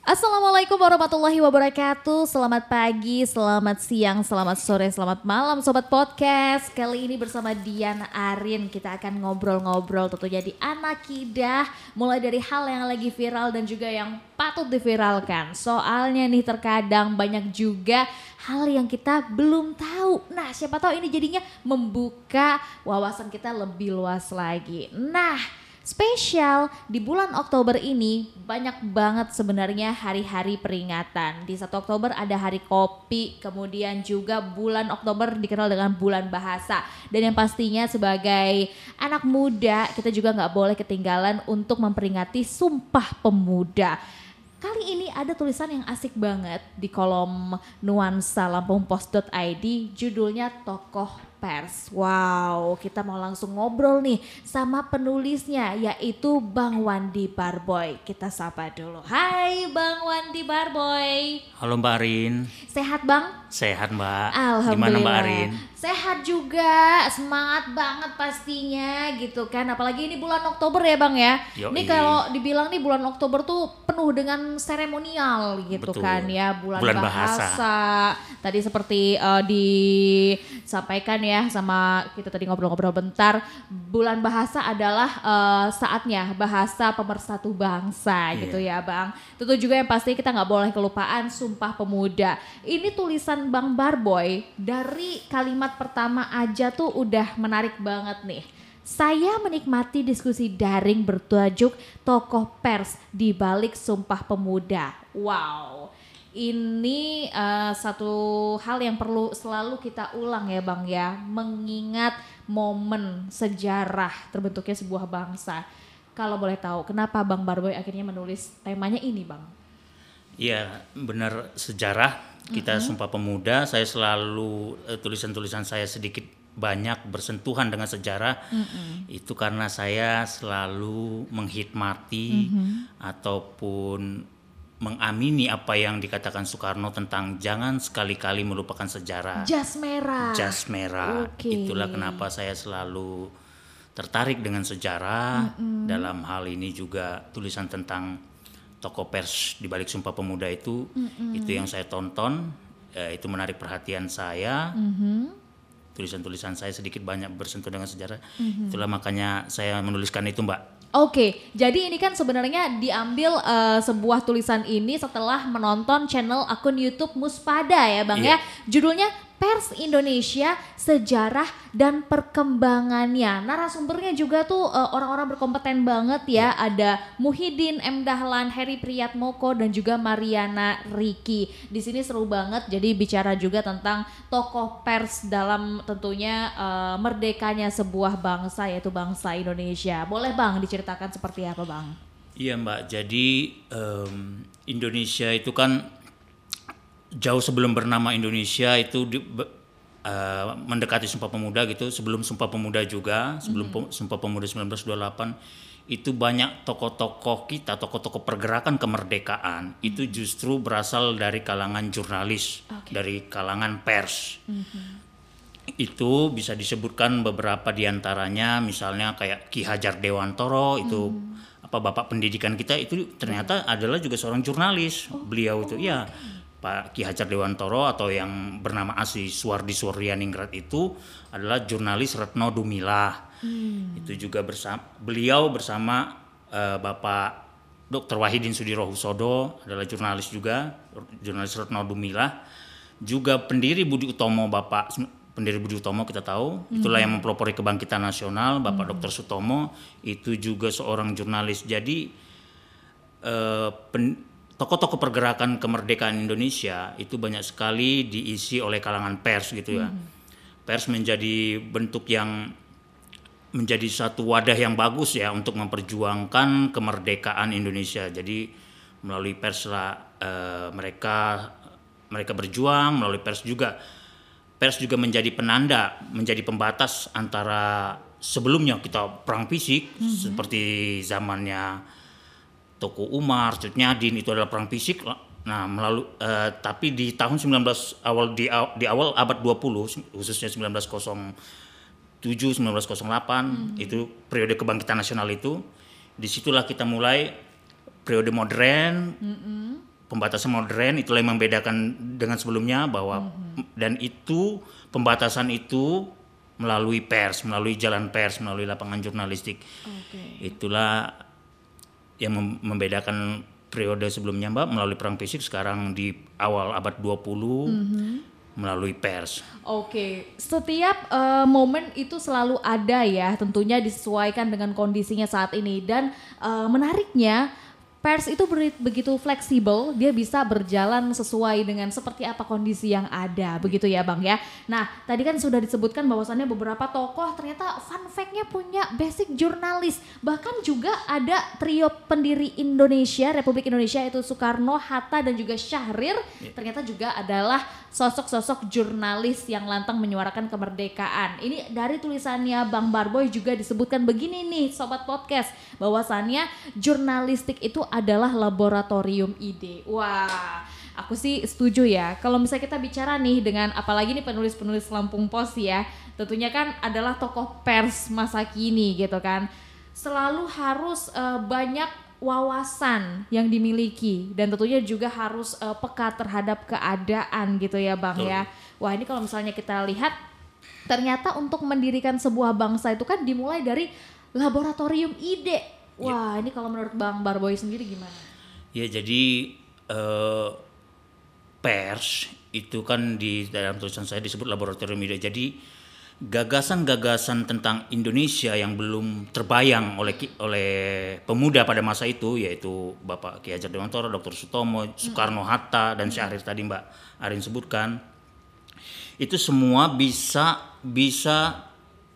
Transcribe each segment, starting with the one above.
Assalamualaikum warahmatullahi wabarakatuh. Selamat pagi, selamat siang, selamat sore, selamat malam Sobat Podcast. Kali ini bersama Dian Arin Kita akan ngobrol-ngobrol tentunya di anak kidah Mulai dari hal yang lagi viral dan juga yang patut diviralkan. Soalnya nih terkadang banyak juga hal yang kita belum tahu. Nah siapa tahu ini jadinya membuka wawasan kita lebih luas lagi. Nah spesial di bulan Oktober ini banyak banget sebenarnya hari-hari peringatan. Di 1 Oktober ada hari kopi, kemudian juga bulan Oktober dikenal dengan bulan bahasa. Dan yang pastinya sebagai anak muda kita juga nggak boleh ketinggalan untuk memperingati Sumpah Pemuda. Kali ini ada tulisan yang asik banget di kolom nuansa lampungpost.id judulnya Tokoh pers. Wow, kita mau langsung ngobrol nih sama penulisnya yaitu Bang Wandi Barboy. Kita sapa dulu. Hai Bang Wandi Barboy. Halo Mbak Arin. Sehat Bang? Sehat Mbak. Alhamdulillah. Gimana Mbak Arin? Sehat juga, semangat banget pastinya gitu kan. Apalagi ini bulan Oktober ya Bang ya. Yoi. Ini kalau dibilang nih bulan Oktober tuh penuh dengan seremonial gitu Betul. kan ya. Bulan, Bulan bahasa. bahasa. Tadi seperti eh, disampaikan ya sama kita tadi ngobrol-ngobrol bentar. Bulan bahasa adalah eh, saatnya bahasa pemersatu bangsa Iya. gitu ya Bang. Tentu juga yang pasti kita nggak boleh kelupaan Sumpah Pemuda. Ini tulisan Bang Barboy dari kalimat pertama aja tuh udah menarik banget nih. Saya menikmati diskusi daring bertajuk tokoh pers di balik Sumpah Pemuda. Wow. Ini eh, satu hal yang perlu selalu kita ulang ya Bang ya, mengingat momen sejarah terbentuknya sebuah bangsa. Kalau boleh tahu, kenapa Bang Barboy akhirnya menulis temanya ini Bang? Iya, benar sejarah kita Sumpah Pemuda. Saya selalu eh, tulisan-tulisan saya sedikit banyak bersentuhan dengan sejarah. Itu karena saya selalu menghikmati ataupun mengamini apa yang dikatakan Soekarno tentang jangan sekali-kali melupakan sejarah. Jas merah. jas merah. Oke. Itulah kenapa saya selalu tertarik dengan sejarah. Dalam hal ini juga tulisan tentang tokoh pers di balik Sumpah Pemuda itu, itu yang saya tonton, eh, itu menarik perhatian saya. Tulisan-tulisan saya sedikit banyak bersentuh dengan sejarah. Itulah makanya saya menuliskan itu, Mbak. Oke, jadi ini kan sebenarnya diambil eh, sebuah tulisan ini setelah menonton channel akun YouTube Muspada ya Bang Iya. ya. Judulnya Pers Indonesia Sejarah dan Perkembangannya. Narasumbernya juga tuh eh, orang-orang berkompeten banget ya. Ada Muhyiddin M Dahlan, Heri Priyatmoko dan juga Mariana Riki. Di sini seru banget. Jadi bicara juga tentang tokoh pers dalam tentunya eh, merdekanya sebuah bangsa yaitu bangsa Indonesia. Boleh Bang diceritakan seperti apa Bang? Iya Mbak, jadi em, Indonesia itu kan jauh sebelum bernama Indonesia itu di- eh, mendekati Sumpah Pemuda gitu, sebelum Sumpah Pemuda juga, sebelum Pe- Sumpah Pemuda 1928 itu banyak tokoh-tokoh kita, tokoh-tokoh pergerakan kemerdekaan itu justru berasal dari kalangan jurnalis, Oke. dari kalangan pers. Itu bisa disebutkan beberapa di antaranya misalnya kayak Ki Hajar Dewantoro itu apa bapak pendidikan kita itu ternyata adalah juga seorang jurnalis. Beliau itu ya Pak Ki Hajar Dewantoro atau yang bernama asli Suwardi Suryaningrat itu adalah jurnalis Retno Dumilah itu juga bersama beliau bersama eh, Bapak Dr. Wahidin Sudirohusodo adalah jurnalis juga jurnalis Retno Dumilah juga pendiri Budi Utomo Bapak pendiri Budi Utomo kita tahu. Itulah yang mempelopori kebangkitan nasional Bapak Dr. Sutomo. Itu juga seorang jurnalis. Jadi eh, pen- tokoh-tokoh pergerakan kemerdekaan Indonesia itu banyak sekali diisi oleh kalangan pers gitu ya. Pers menjadi bentuk yang menjadi satu wadah yang bagus ya untuk memperjuangkan kemerdekaan Indonesia. Jadi melalui pers lah eh, mereka mereka berjuang melalui pers juga. Pers juga menjadi penanda, menjadi pembatas antara sebelumnya kita perang fisik seperti zamannya Toko Umar, Cut Nyadin itu adalah perang fisik. Nah, melalui eh, tapi di tahun 19 awal di, di awal abad 20 khususnya 1907 1908 itu periode kebangkitan nasional itu di situlah kita mulai periode modern pembatasan modern itulah yang membedakan dengan sebelumnya bahwa dan itu pembatasan itu melalui pers, melalui jalan pers, melalui lapangan jurnalistik. Oke. Itulah yang mem- membedakan periode sebelumnya Mbak melalui perang fisik sekarang di awal abad 20 melalui pers. Oke, setiap eh, momen itu selalu ada ya, tentunya disesuaikan dengan kondisinya saat ini dan eh, menariknya pers itu begitu fleksibel, dia bisa berjalan sesuai dengan seperti apa kondisi yang ada, begitu ya Bang ya. Nah, tadi kan sudah disebutkan bahwasannya beberapa tokoh ternyata fun fact-nya punya basic jurnalis, bahkan juga ada trio pendiri Indonesia, Republik Indonesia itu Soekarno, Hatta dan juga Syahrir, ternyata juga adalah sosok-sosok jurnalis yang lantang menyuarakan kemerdekaan. Ini dari tulisannya Bang Barboy juga disebutkan begini nih sobat podcast bahwasannya jurnalistik itu adalah laboratorium ide. Wah, aku sih setuju ya. Kalau misalnya kita bicara nih dengan apalagi nih penulis-penulis Lampung Pos ya, tentunya kan adalah tokoh pers masa kini gitu kan. Selalu harus eh, banyak wawasan yang dimiliki dan tentunya juga harus eh, peka terhadap keadaan gitu ya Bang Betul. ya. Wah, ini kalau misalnya kita lihat ternyata untuk mendirikan sebuah bangsa itu kan dimulai dari laboratorium ide. Wah, ini kalau menurut Bang Barboy sendiri gimana? Ya jadi eh, pers itu kan di dalam tulisan saya disebut laboratorium ide. Jadi gagasan-gagasan tentang Indonesia yang belum terbayang oleh oleh pemuda pada masa itu yaitu Bapak Ki Hajar Dewantara, Dr. Sutomo, Soekarno Hatta dan Syahrir tadi Mbak Arin sebutkan itu semua bisa bisa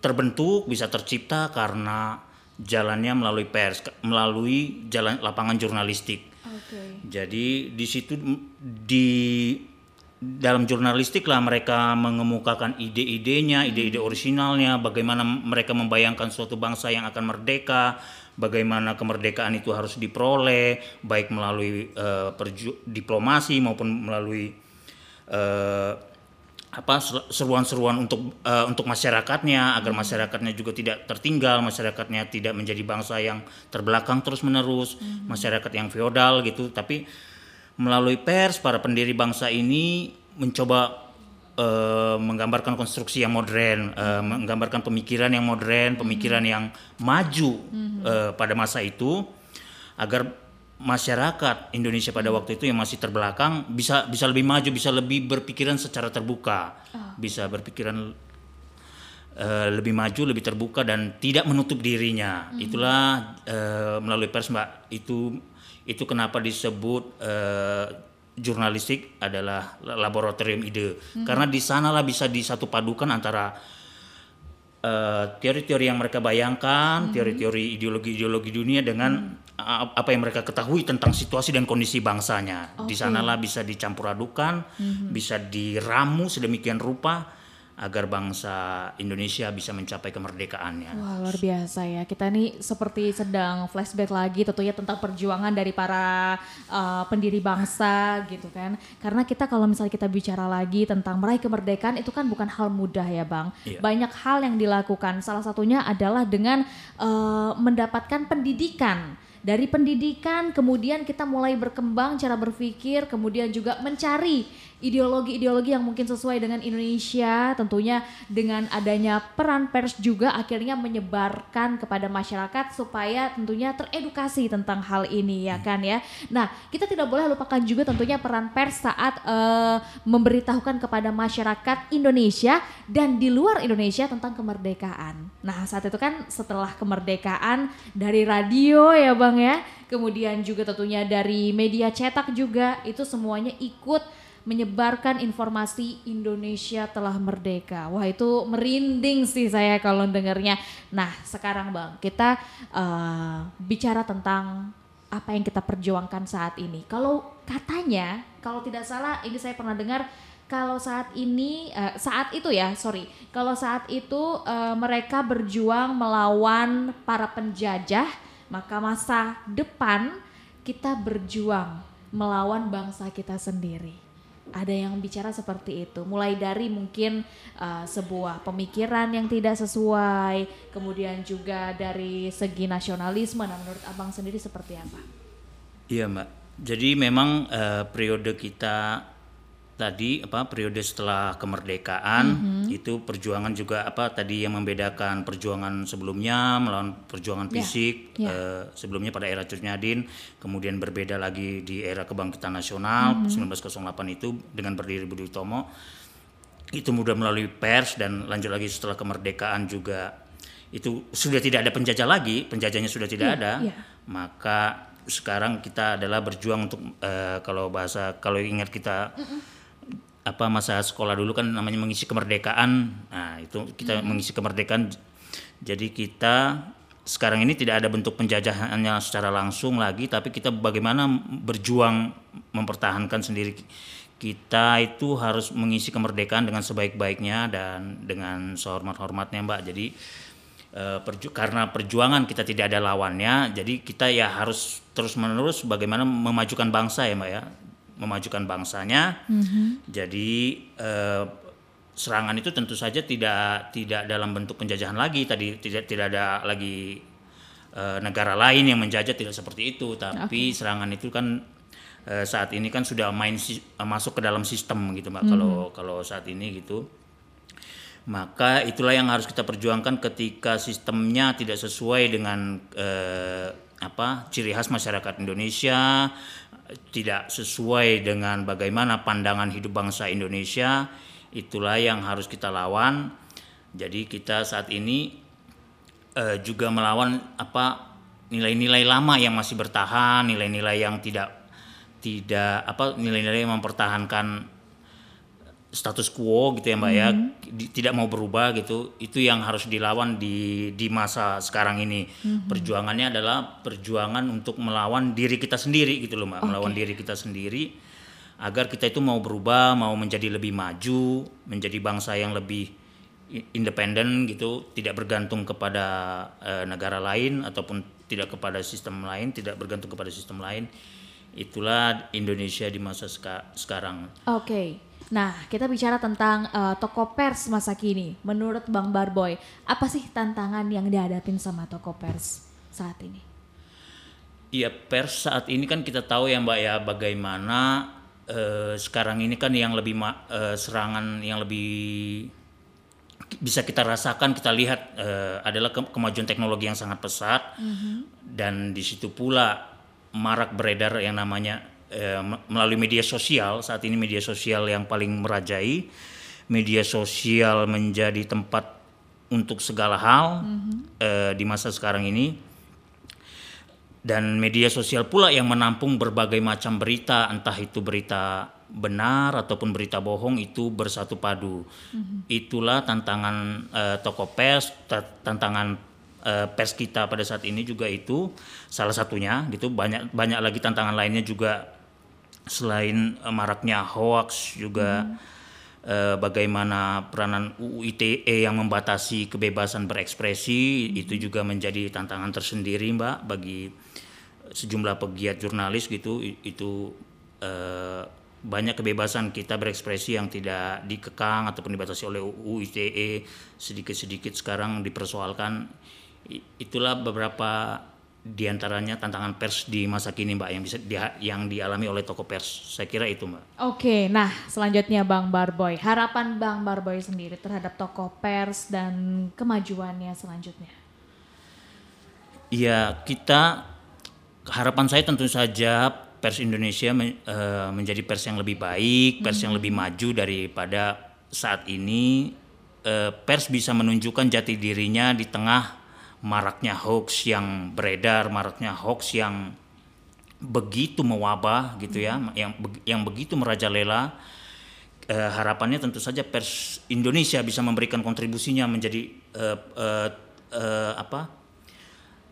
terbentuk, bisa tercipta karena jalannya melalui pers, melalui jalan lapangan jurnalistik. Oke. Jadi di situ di dalam jurnalistik lah mereka mengemukakan ide-idenya, ide-ide orisinalnya, bagaimana mereka membayangkan suatu bangsa yang akan merdeka, bagaimana kemerdekaan itu harus diperoleh, baik melalui perju- diplomasi maupun melalui eh, apa ser- seruan-seruan untuk eh, untuk masyarakatnya agar masyarakatnya juga tidak tertinggal, masyarakatnya tidak menjadi bangsa yang terbelakang terus-menerus, masyarakat yang feodal gitu, tapi melalui pers para pendiri bangsa ini mencoba eh, menggambarkan konstruksi yang modern, eh, menggambarkan pemikiran yang modern, pemikiran yang maju eh, pada masa itu agar masyarakat Indonesia pada waktu itu yang masih terbelakang bisa bisa lebih maju, bisa lebih berpikiran secara terbuka, bisa berpikiran eh, lebih maju, lebih terbuka dan tidak menutup dirinya. Itulah eh, melalui pers Mbak. Itu itu kenapa disebut eh, jurnalistik adalah laboratorium ide. Karena di sanalah bisa disatu padukan antara teori-teori yang mereka bayangkan, teori-teori ideologi-ideologi dunia dengan a- apa yang mereka ketahui tentang situasi dan kondisi bangsanya. Di sanalah bisa dicampur adukan, bisa diramu sedemikian rupa agar bangsa Indonesia bisa mencapai kemerdekaannya. Wah luar biasa ya. Kita ini seperti sedang flashback lagi tentunya tentang perjuangan dari para uh, pendiri bangsa gitu kan. Karena kita kalau misalnya kita bicara lagi tentang meraih kemerdekaan itu kan bukan hal mudah ya bang. Iya. Banyak hal yang dilakukan. Salah satunya adalah dengan uh, mendapatkan pendidikan. Dari pendidikan kemudian kita mulai berkembang cara berpikir, kemudian juga mencari ideologi-ideologi yang mungkin sesuai dengan Indonesia, tentunya dengan adanya peran pers juga akhirnya menyebarkan kepada masyarakat supaya tentunya teredukasi tentang hal ini ya kan ya. Nah, kita tidak boleh lupakan juga tentunya peran pers saat eh, memberitahukan kepada masyarakat Indonesia dan di luar Indonesia tentang kemerdekaan. Nah, saat itu kan setelah kemerdekaan dari radio ya Bang ya, kemudian juga tentunya dari media cetak juga itu semuanya ikut menyebarkan informasi Indonesia telah merdeka. Wah itu merinding sih saya kalau dengarnya. Nah sekarang bang kita eh, bicara tentang apa yang kita perjuangkan saat ini. Kalau katanya, kalau tidak salah ini saya pernah dengar kalau saat ini eh, saat itu ya sorry kalau saat itu eh, mereka berjuang melawan para penjajah maka masa depan kita berjuang melawan bangsa kita sendiri ada yang bicara seperti itu. Mulai dari mungkin uh, sebuah pemikiran yang tidak sesuai kemudian juga dari segi nasionalisme. Nah menurut abang sendiri seperti apa? Iya mbak. Jadi memang eh, periode kita tadi apa periode setelah kemerdekaan itu perjuangan juga apa tadi yang membedakan perjuangan sebelumnya melawan perjuangan Ya, fisik ya. eh, sebelumnya pada era Cut Nyadin kemudian berbeda lagi di era kebangkitan nasional 1908 itu dengan berdiri Budi Utomo. Itu mudah melalui pers dan lanjut lagi setelah kemerdekaan juga. Itu sudah tidak ada penjajah lagi penjajahnya sudah tidak Iya, ada. iya. maka sekarang kita adalah berjuang untuk eh, kalau bahasa kalau ingat kita apa masa sekolah dulu kan namanya mengisi kemerdekaan. Nah itu kita mengisi kemerdekaan. Jadi kita sekarang ini tidak ada bentuk penjajahannya secara langsung lagi tapi kita bagaimana berjuang mempertahankan sendiri. Kita itu harus mengisi kemerdekaan dengan sebaik-baiknya dan dengan sehormat-hormatnya Mbak. Jadi eh, perju- karena perjuangan kita tidak ada lawannya jadi kita ya harus terus-menerus bagaimana memajukan bangsa ya Mbak ya memajukan bangsanya. Jadi eh, serangan itu tentu saja tidak tidak dalam bentuk penjajahan lagi. Tadi tidak tidak ada lagi eh, negara lain yang menjajah tidak seperti itu. Tapi serangan itu kan eh, saat ini kan sudah main si- eh, masuk ke dalam sistem gitu mbak. Kalau kalau saat ini gitu. Maka itulah yang harus kita perjuangkan ketika sistemnya tidak sesuai dengan eh, apa ciri khas masyarakat Indonesia tidak sesuai dengan bagaimana pandangan hidup bangsa Indonesia itulah yang harus kita lawan. Jadi kita saat ini eh, juga melawan apa nilai-nilai lama yang masih bertahan nilai-nilai yang tidak tidak apa nilai-nilai yang mempertahankan status quo gitu ya mbak ya. Di- tidak mau berubah gitu. Itu yang harus dilawan di di masa sekarang ini. Perjuangannya adalah perjuangan untuk melawan diri kita sendiri gitu loh mbak. Melawan diri kita sendiri agar kita itu mau berubah mau menjadi lebih maju menjadi bangsa yang lebih independen gitu tidak bergantung kepada eh, negara lain ataupun tidak kepada sistem lain tidak bergantung kepada sistem lain. Itulah Indonesia di masa seka- sekarang. Oke. Nah, kita bicara tentang eh, toko pers masa kini. Menurut Bang Barboy, apa sih tantangan yang dihadapin sama toko pers saat ini? Iya pers saat ini kan kita tahu ya Mbak ya bagaimana eh, sekarang ini kan yang lebih eh, serangan yang lebih bisa kita rasakan kita lihat eh, adalah ke- kemajuan teknologi yang sangat pesat dan di situ pula marak beredar yang namanya eh, me- melalui media sosial. Saat ini media sosial yang paling merajai. Media sosial menjadi tempat untuk segala hal eh, di masa sekarang ini. Dan media sosial pula yang menampung berbagai macam berita entah itu berita benar ataupun berita bohong itu bersatu padu. Itulah tantangan eh, toko pers ta- tantangan eh, pers kita pada saat ini juga itu salah satunya gitu. Banyak banyak lagi tantangan lainnya juga selain eh, maraknya hoax juga eh, bagaimana peranan UU ITE yang membatasi kebebasan berekspresi itu juga menjadi tantangan tersendiri Mbak bagi sejumlah pegiat jurnalis gitu. Itu eh, banyak kebebasan kita berekspresi yang tidak dikekang ataupun dibatasi oleh UU ITE sedikit-sedikit sekarang dipersoalkan. Itulah beberapa di antaranya tantangan pers di masa kini mbak yang bisa dia- yang dialami oleh toko pers saya kira itu mbak Oke, nah selanjutnya Bang Barboy. Harapan Bang Barboy sendiri terhadap toko pers dan kemajuannya selanjutnya. Iya, kita harapan saya tentu saja pers Indonesia men- eh, menjadi pers yang lebih baik, pers yang lebih maju daripada saat ini. Eh, pers bisa menunjukkan jati dirinya di tengah maraknya hoax yang beredar, maraknya hoax yang begitu mewabah gitu ya, yang be- yang begitu merajalela. Eh, harapannya tentu saja pers Indonesia bisa memberikan kontribusinya menjadi eh, eh, eh, apa?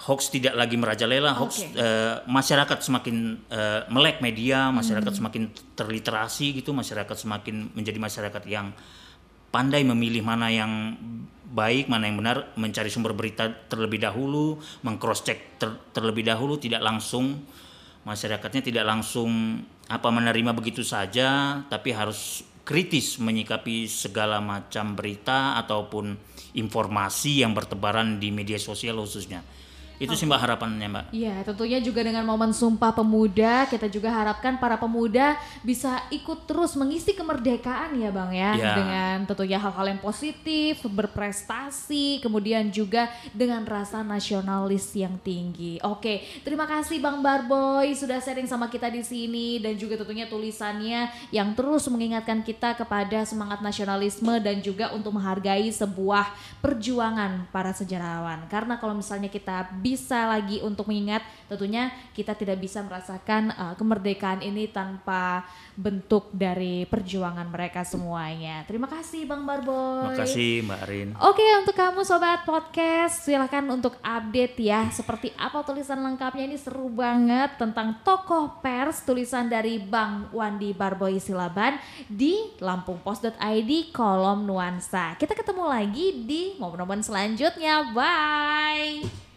hoax tidak lagi merajalela, hoax Oke. eh, masyarakat semakin eh, melek media, masyarakat semakin terliterasi gitu, masyarakat semakin menjadi masyarakat yang pandai memilih mana yang baik, mana yang benar, mencari sumber berita terlebih dahulu, mengcross check ter- terlebih dahulu, tidak langsung masyarakatnya tidak langsung apa menerima begitu saja, tapi harus kritis menyikapi segala macam berita ataupun informasi yang bertebaran di media sosial khususnya. Itu sih Mbak harapannya Mbak. Iya, tentunya juga dengan momen Sumpah Pemuda, kita juga harapkan para pemuda bisa ikut terus mengisi kemerdekaan ya Bang ya. Ya. Dengan tentunya hal-hal yang positif, berprestasi, kemudian juga dengan rasa nasionalis yang tinggi. Oke, terima kasih Bang Barboy sudah sharing sama kita di sini dan juga tentunya tulisannya yang terus mengingatkan kita kepada semangat nasionalisme dan juga untuk menghargai sebuah perjuangan para sejarawan. Karena kalau misalnya kita bisa lagi untuk mengingat, tentunya kita tidak bisa merasakan uh, kemerdekaan ini tanpa bentuk dari perjuangan mereka semuanya. Terima kasih Bang Barboy. Terima kasih Mbak Arin. Oke untuk kamu sobat podcast silahkan untuk update ya seperti apa tulisan lengkapnya ini seru banget tentang tokoh pers tulisan dari Bang Wandi Barboy Silaban di lampungpost.id kolom nuansa. Kita ketemu lagi di momen-momen selanjutnya. Bye.